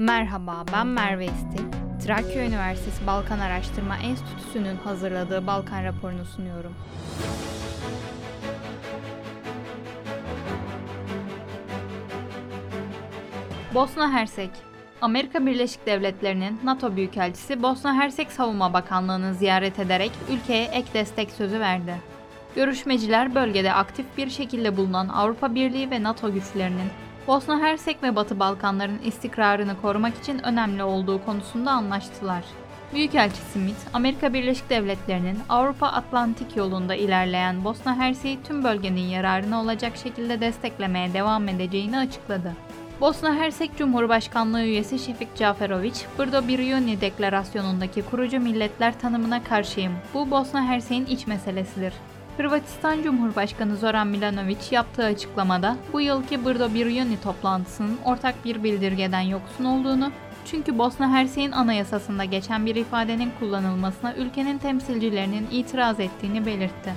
Merhaba, ben Merve İstil. Trakya Üniversitesi Balkan Araştırma Enstitüsü'nün hazırladığı Balkan raporunu sunuyorum. Bosna Hersek Amerika Birleşik Devletleri'nin NATO Büyükelçisi Bosna Hersek Savunma Bakanlığı'nı ziyaret ederek ülkeye ek destek sözü verdi. Görüşmeciler bölgede aktif bir şekilde bulunan Avrupa Birliği ve NATO güçlerinin Bosna Hersek ve Batı Balkanların istikrarını korumak için önemli olduğu konusunda anlaştılar. Büyükelçi Smith, Amerika Birleşik Devletleri'nin Avrupa Atlantik yolunda ilerleyen Bosna Hersek'i tüm bölgenin yararına olacak şekilde desteklemeye devam edeceğini açıkladı. Bosna Hersek Cumhurbaşkanlığı üyesi Şefik Caferovic, Brdo Biruni Deklarasyonu'ndaki kurucu milletler tanımına karşıyım. Bu Bosna Hersek'in iç meselesidir. Hırvatistan Cumhurbaşkanı Zoran Milanovic yaptığı açıklamada bu yılki Brdo Biruni toplantısının ortak bir bildirgeden yoksun olduğunu, çünkü Bosna Hersek'in anayasasında geçen bir ifadenin kullanılmasına ülkenin temsilcilerinin itiraz ettiğini belirtti.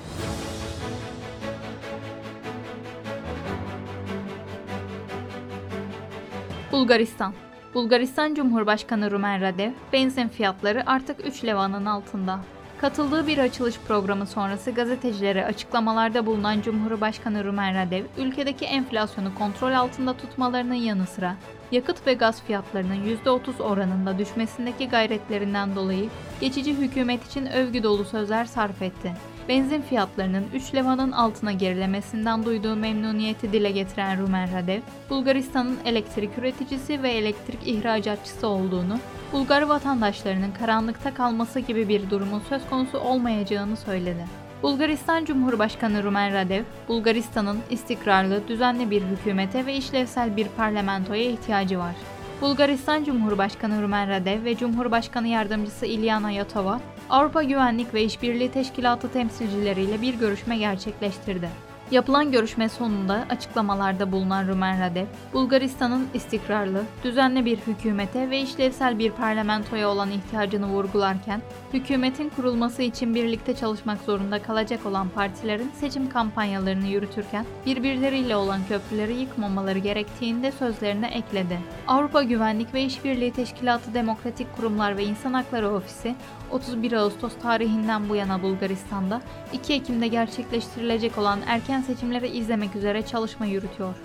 Bulgaristan Bulgaristan Cumhurbaşkanı Rumen Radev, benzin fiyatları artık 3 levanın altında. Katıldığı bir açılış programı sonrası gazetecilere açıklamalarda bulunan Cumhurbaşkanı Rumen Radev, ülkedeki enflasyonu kontrol altında tutmalarının yanı sıra yakıt ve gaz fiyatlarının %30 oranında düşmesindeki gayretlerinden dolayı geçici hükümet için övgü dolu sözler sarf etti. Benzin fiyatlarının 3 levanın altına gerilemesinden duyduğu memnuniyeti dile getiren Rumen Radev, Bulgaristan'ın elektrik üreticisi ve elektrik ihracatçısı olduğunu, Bulgar vatandaşlarının karanlıkta kalması gibi bir durumun söz konusu olmayacağını söyledi. Bulgaristan Cumhurbaşkanı Rumen Radev, Bulgaristan'ın istikrarlı, düzenli bir hükümete ve işlevsel bir parlamentoya ihtiyacı var. Bulgaristan Cumhurbaşkanı Rumen Radev ve Cumhurbaşkanı Yardımcısı İlyana Yatova, Avrupa Güvenlik ve İşbirliği Teşkilatı temsilcileriyle bir görüşme gerçekleştirdi. Yapılan görüşme sonunda açıklamalarda bulunan Rumen Radev, Bulgaristan'ın istikrarlı, düzenli bir hükümete ve işlevsel bir parlamentoya olan ihtiyacını vurgularken, hükümetin kurulması için birlikte çalışmak zorunda kalacak olan partilerin seçim kampanyalarını yürütürken birbirleriyle olan köprüleri yıkmamaları gerektiğinde sözlerine ekledi. Avrupa Güvenlik ve İşbirliği Teşkilatı Demokratik Kurumlar ve İnsan Hakları Ofisi 31 Ağustos tarihinden bu yana Bulgaristan'da 2 Ekim'de gerçekleştirilecek olan erken seçimleri izlemek üzere çalışma yürütüyor.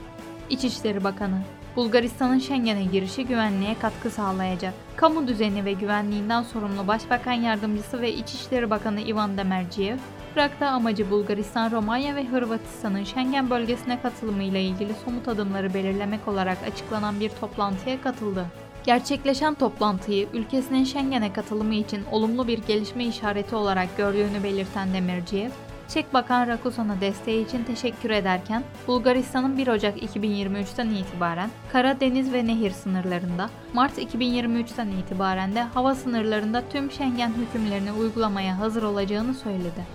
İçişleri Bakanı Bulgaristan'ın Schengen'e girişi güvenliğe katkı sağlayacak. Kamu düzeni ve güvenliğinden sorumlu Başbakan Yardımcısı ve İçişleri Bakanı Ivan Demerciyev, Prag'da amacı Bulgaristan, Romanya ve Hırvatistan'ın Schengen bölgesine katılımı ile ilgili somut adımları belirlemek olarak açıklanan bir toplantıya katıldı. Gerçekleşen toplantıyı ülkesinin Schengen'e katılımı için olumlu bir gelişme işareti olarak gördüğünü belirten Demirciyev, Çek Bakan Rakusan'a desteği için teşekkür ederken, Bulgaristan'ın 1 Ocak 2023'ten itibaren kara, deniz ve nehir sınırlarında, Mart 2023'ten itibaren de hava sınırlarında tüm Schengen hükümlerini uygulamaya hazır olacağını söyledi.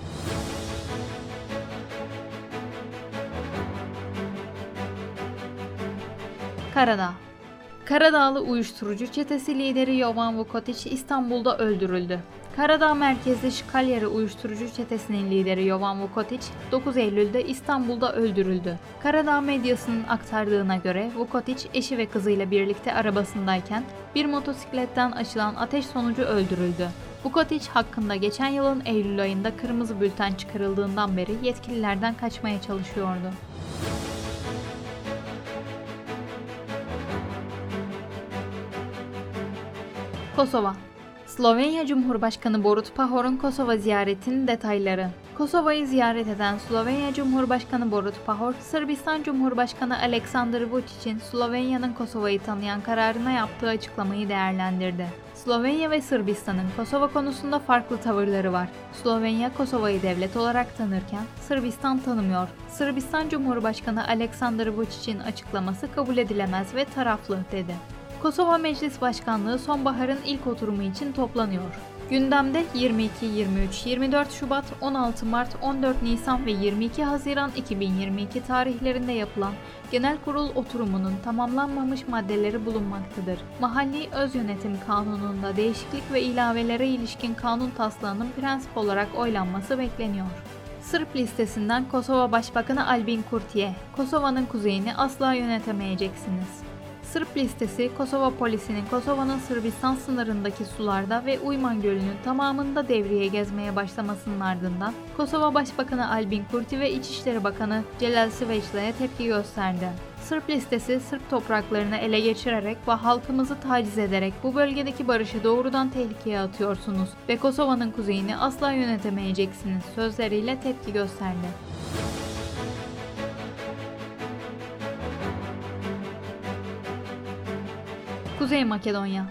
Karadağ Karadağlı uyuşturucu çetesi lideri Jovan Vukotic İstanbul'da öldürüldü. Karadağ merkezli Şkalyeri uyuşturucu çetesinin lideri Jovan Vukotic 9 Eylül'de İstanbul'da öldürüldü. Karadağ medyasının aktardığına göre Vukotic eşi ve kızıyla birlikte arabasındayken bir motosikletten açılan ateş sonucu öldürüldü. Vukotic hakkında geçen yılın Eylül ayında kırmızı bülten çıkarıldığından beri yetkililerden kaçmaya çalışıyordu. Kosova Slovenya Cumhurbaşkanı Borut Pahor'un Kosova ziyaretinin detayları. Kosova'yı ziyaret eden Slovenya Cumhurbaşkanı Borut Pahor, Sırbistan Cumhurbaşkanı Aleksandar Vučić'in Slovenya'nın Kosova'yı tanıyan kararına yaptığı açıklamayı değerlendirdi. Slovenya ve Sırbistan'ın Kosova konusunda farklı tavırları var. Slovenya Kosova'yı devlet olarak tanırken Sırbistan tanımıyor. Sırbistan Cumhurbaşkanı Aleksandar Vučić'in açıklaması kabul edilemez ve taraflı dedi. Kosova Meclis Başkanlığı sonbaharın ilk oturumu için toplanıyor. Gündemde 22, 23, 24 Şubat, 16 Mart, 14 Nisan ve 22 Haziran 2022 tarihlerinde yapılan Genel Kurul oturumunun tamamlanmamış maddeleri bulunmaktadır. Mahalli Öz Yönetim Kanunu'nda değişiklik ve ilavelere ilişkin kanun taslağının prensip olarak oylanması bekleniyor. Sırp listesinden Kosova Başbakanı Albin Kurtiye, Kosova'nın kuzeyini asla yönetemeyeceksiniz. Sırp listesi Kosova polisinin Kosova'nın Sırbistan sınırındaki sularda ve Uyman Gölü'nün tamamında devriye gezmeye başlamasının ardından Kosova Başbakanı Albin Kurti ve İçişleri Bakanı Celal Svecla'ya tepki gösterdi. Sırp listesi Sırp topraklarını ele geçirerek ve halkımızı taciz ederek bu bölgedeki barışı doğrudan tehlikeye atıyorsunuz ve Kosova'nın kuzeyini asla yönetemeyeceksiniz sözleriyle tepki gösterdi. Kuzey Makedonya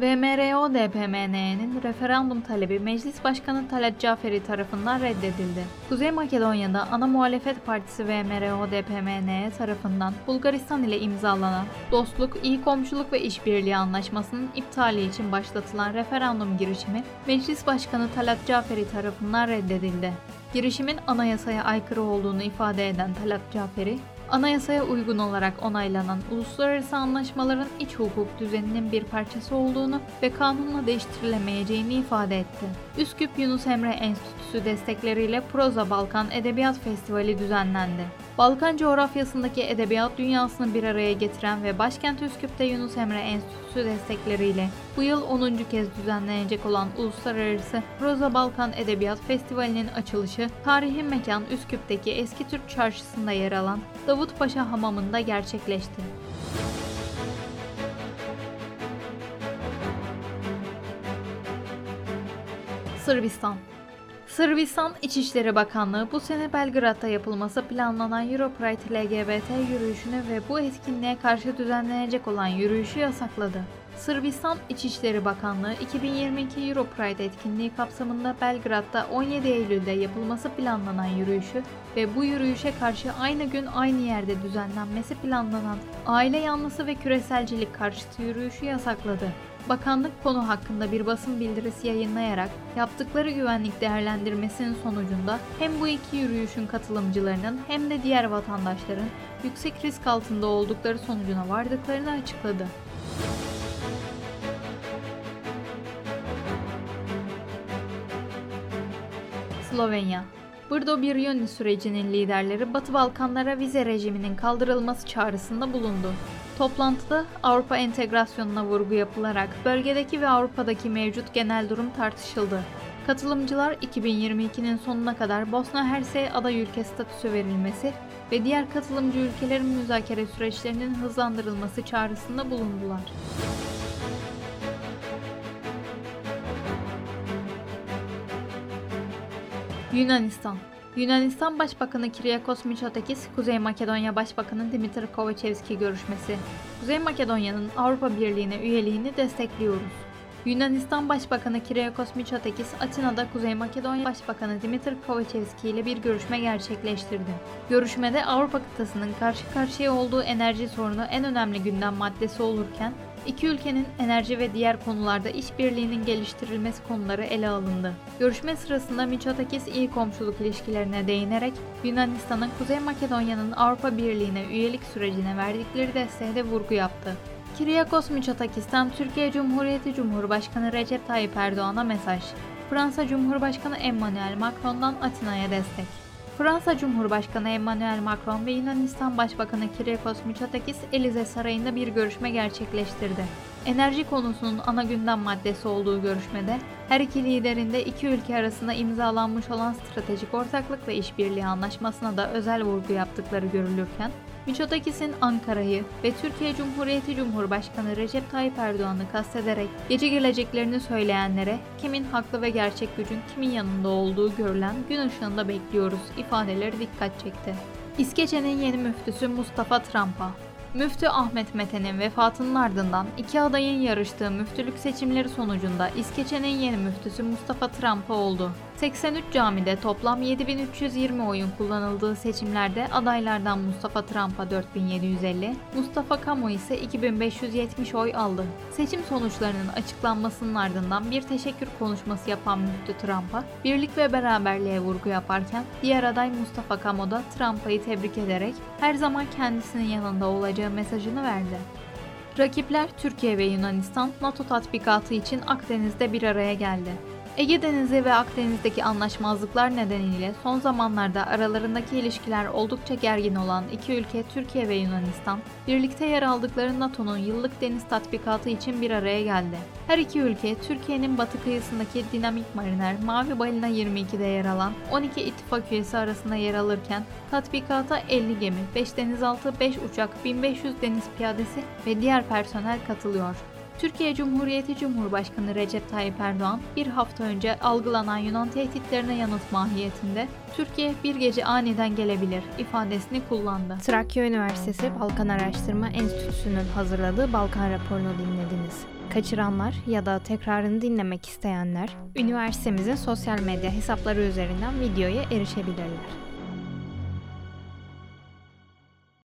VMRO DPMN'nin referandum talebi Meclis Başkanı Talat Caferi tarafından reddedildi. Kuzey Makedonya'da ana muhalefet partisi VMRO DPMN tarafından Bulgaristan ile imzalanan Dostluk, İyi Komşuluk ve İşbirliği Anlaşması'nın iptali için başlatılan referandum girişimi Meclis Başkanı Talat Caferi tarafından reddedildi. Girişimin anayasaya aykırı olduğunu ifade eden Talat Caferi, anayasaya uygun olarak onaylanan uluslararası anlaşmaların iç hukuk düzeninin bir parçası olduğunu ve kanunla değiştirilemeyeceğini ifade etti. Üsküp Yunus Emre Enstitüsü destekleriyle Proza Balkan Edebiyat Festivali düzenlendi. Balkan coğrafyasındaki edebiyat dünyasını bir araya getiren ve başkent Üsküp'te Yunus Emre Enstitüsü destekleriyle bu yıl 10. kez düzenlenecek olan Uluslararası Proza Balkan Edebiyat Festivali'nin açılışı tarihi mekan Üsküp'teki Eski Türk Çarşısı'nda yer alan Davutpaşa Hamamı'nda gerçekleşti. Sırbistan Sırbistan İçişleri Bakanlığı bu sene Belgrad'da yapılması planlanan Europride LGBT yürüyüşünü ve bu etkinliğe karşı düzenlenecek olan yürüyüşü yasakladı. Sırbistan İçişleri Bakanlığı 2022 Europride etkinliği kapsamında Belgrad'da 17 Eylül'de yapılması planlanan yürüyüşü ve bu yürüyüşe karşı aynı gün aynı yerde düzenlenmesi planlanan aile yanlısı ve küreselcilik karşıtı yürüyüşü yasakladı. Bakanlık konu hakkında bir basın bildirisi yayınlayarak yaptıkları güvenlik değerlendirmesinin sonucunda hem bu iki yürüyüşün katılımcılarının hem de diğer vatandaşların yüksek risk altında oldukları sonucuna vardıklarını açıkladı. Slovenya Brdo Biryoni sürecinin liderleri Batı Balkanlara vize rejiminin kaldırılması çağrısında bulundu. Toplantıda Avrupa entegrasyonuna vurgu yapılarak bölgedeki ve Avrupa'daki mevcut genel durum tartışıldı. Katılımcılar 2022'nin sonuna kadar Bosna Hersey aday ülke statüsü verilmesi ve diğer katılımcı ülkelerin müzakere süreçlerinin hızlandırılması çağrısında bulundular. Yunanistan Yunanistan Başbakanı Kyriakos Mitsotakis, Kuzey Makedonya Başbakanı Dimitri Kovačevski görüşmesi. Kuzey Makedonya'nın Avrupa Birliği'ne üyeliğini destekliyoruz. Yunanistan Başbakanı Kyriakos Mitsotakis, Atina'da Kuzey Makedonya Başbakanı Dimitri Kovačevski ile bir görüşme gerçekleştirdi. Görüşmede Avrupa kıtasının karşı karşıya olduğu enerji sorunu en önemli gündem maddesi olurken, İki ülkenin enerji ve diğer konularda işbirliğinin geliştirilmesi konuları ele alındı. Görüşme sırasında Mitsotakis iyi komşuluk ilişkilerine değinerek Yunanistan'ın Kuzey Makedonya'nın Avrupa Birliği'ne üyelik sürecine verdikleri desteğe de vurgu yaptı. Kiryakos Mitsotakis'ten Türkiye Cumhuriyeti Cumhurbaşkanı Recep Tayyip Erdoğan'a mesaj. Fransa Cumhurbaşkanı Emmanuel Macron'dan Atina'ya destek. Fransa Cumhurbaşkanı Emmanuel Macron ve Yunanistan Başbakanı Kyriakos Mitsotakis Elize Sarayı'nda bir görüşme gerçekleştirdi. Enerji konusunun ana gündem maddesi olduğu görüşmede her iki liderin de iki ülke arasında imzalanmış olan stratejik ortaklık ve işbirliği anlaşmasına da özel vurgu yaptıkları görülürken Miçotakis'in Ankara'yı ve Türkiye Cumhuriyeti Cumhurbaşkanı Recep Tayyip Erdoğan'ı kastederek gece geleceklerini söyleyenlere kimin haklı ve gerçek gücün kimin yanında olduğu görülen gün ışığında bekliyoruz ifadeleri dikkat çekti. İskeçe'nin yeni müftüsü Mustafa Tramp'a Müftü Ahmet Mete'nin vefatının ardından iki adayın yarıştığı müftülük seçimleri sonucunda İskeçe'nin yeni müftüsü Mustafa Trampa oldu. 83 camide toplam 7320 oyun kullanıldığı seçimlerde adaylardan Mustafa Trampa 4750, Mustafa Kamu ise 2570 oy aldı. Seçim sonuçlarının açıklanmasının ardından bir teşekkür konuşması yapan Müftü Trump'a birlik ve beraberliğe vurgu yaparken diğer aday Mustafa Kamu da Trump'ı tebrik ederek her zaman kendisinin yanında olacağı mesajını verdi. Rakipler Türkiye ve Yunanistan NATO tatbikatı için Akdeniz'de bir araya geldi. Ege Denizi ve Akdeniz'deki anlaşmazlıklar nedeniyle son zamanlarda aralarındaki ilişkiler oldukça gergin olan iki ülke Türkiye ve Yunanistan, birlikte yer aldıkları NATO'nun yıllık deniz tatbikatı için bir araya geldi. Her iki ülke Türkiye'nin batı kıyısındaki Dinamik Mariner Mavi Balina 22'de yer alan 12 ittifak üyesi arasında yer alırken tatbikata 50 gemi, 5 denizaltı, 5 uçak, 1500 deniz piyadesi ve diğer personel katılıyor. Türkiye Cumhuriyeti Cumhurbaşkanı Recep Tayyip Erdoğan bir hafta önce algılanan Yunan tehditlerine yanıt mahiyetinde Türkiye bir gece aniden gelebilir ifadesini kullandı. Trakya Üniversitesi Balkan Araştırma Enstitüsü'nün hazırladığı Balkan raporunu dinlediniz. Kaçıranlar ya da tekrarını dinlemek isteyenler üniversitemizin sosyal medya hesapları üzerinden videoya erişebilirler.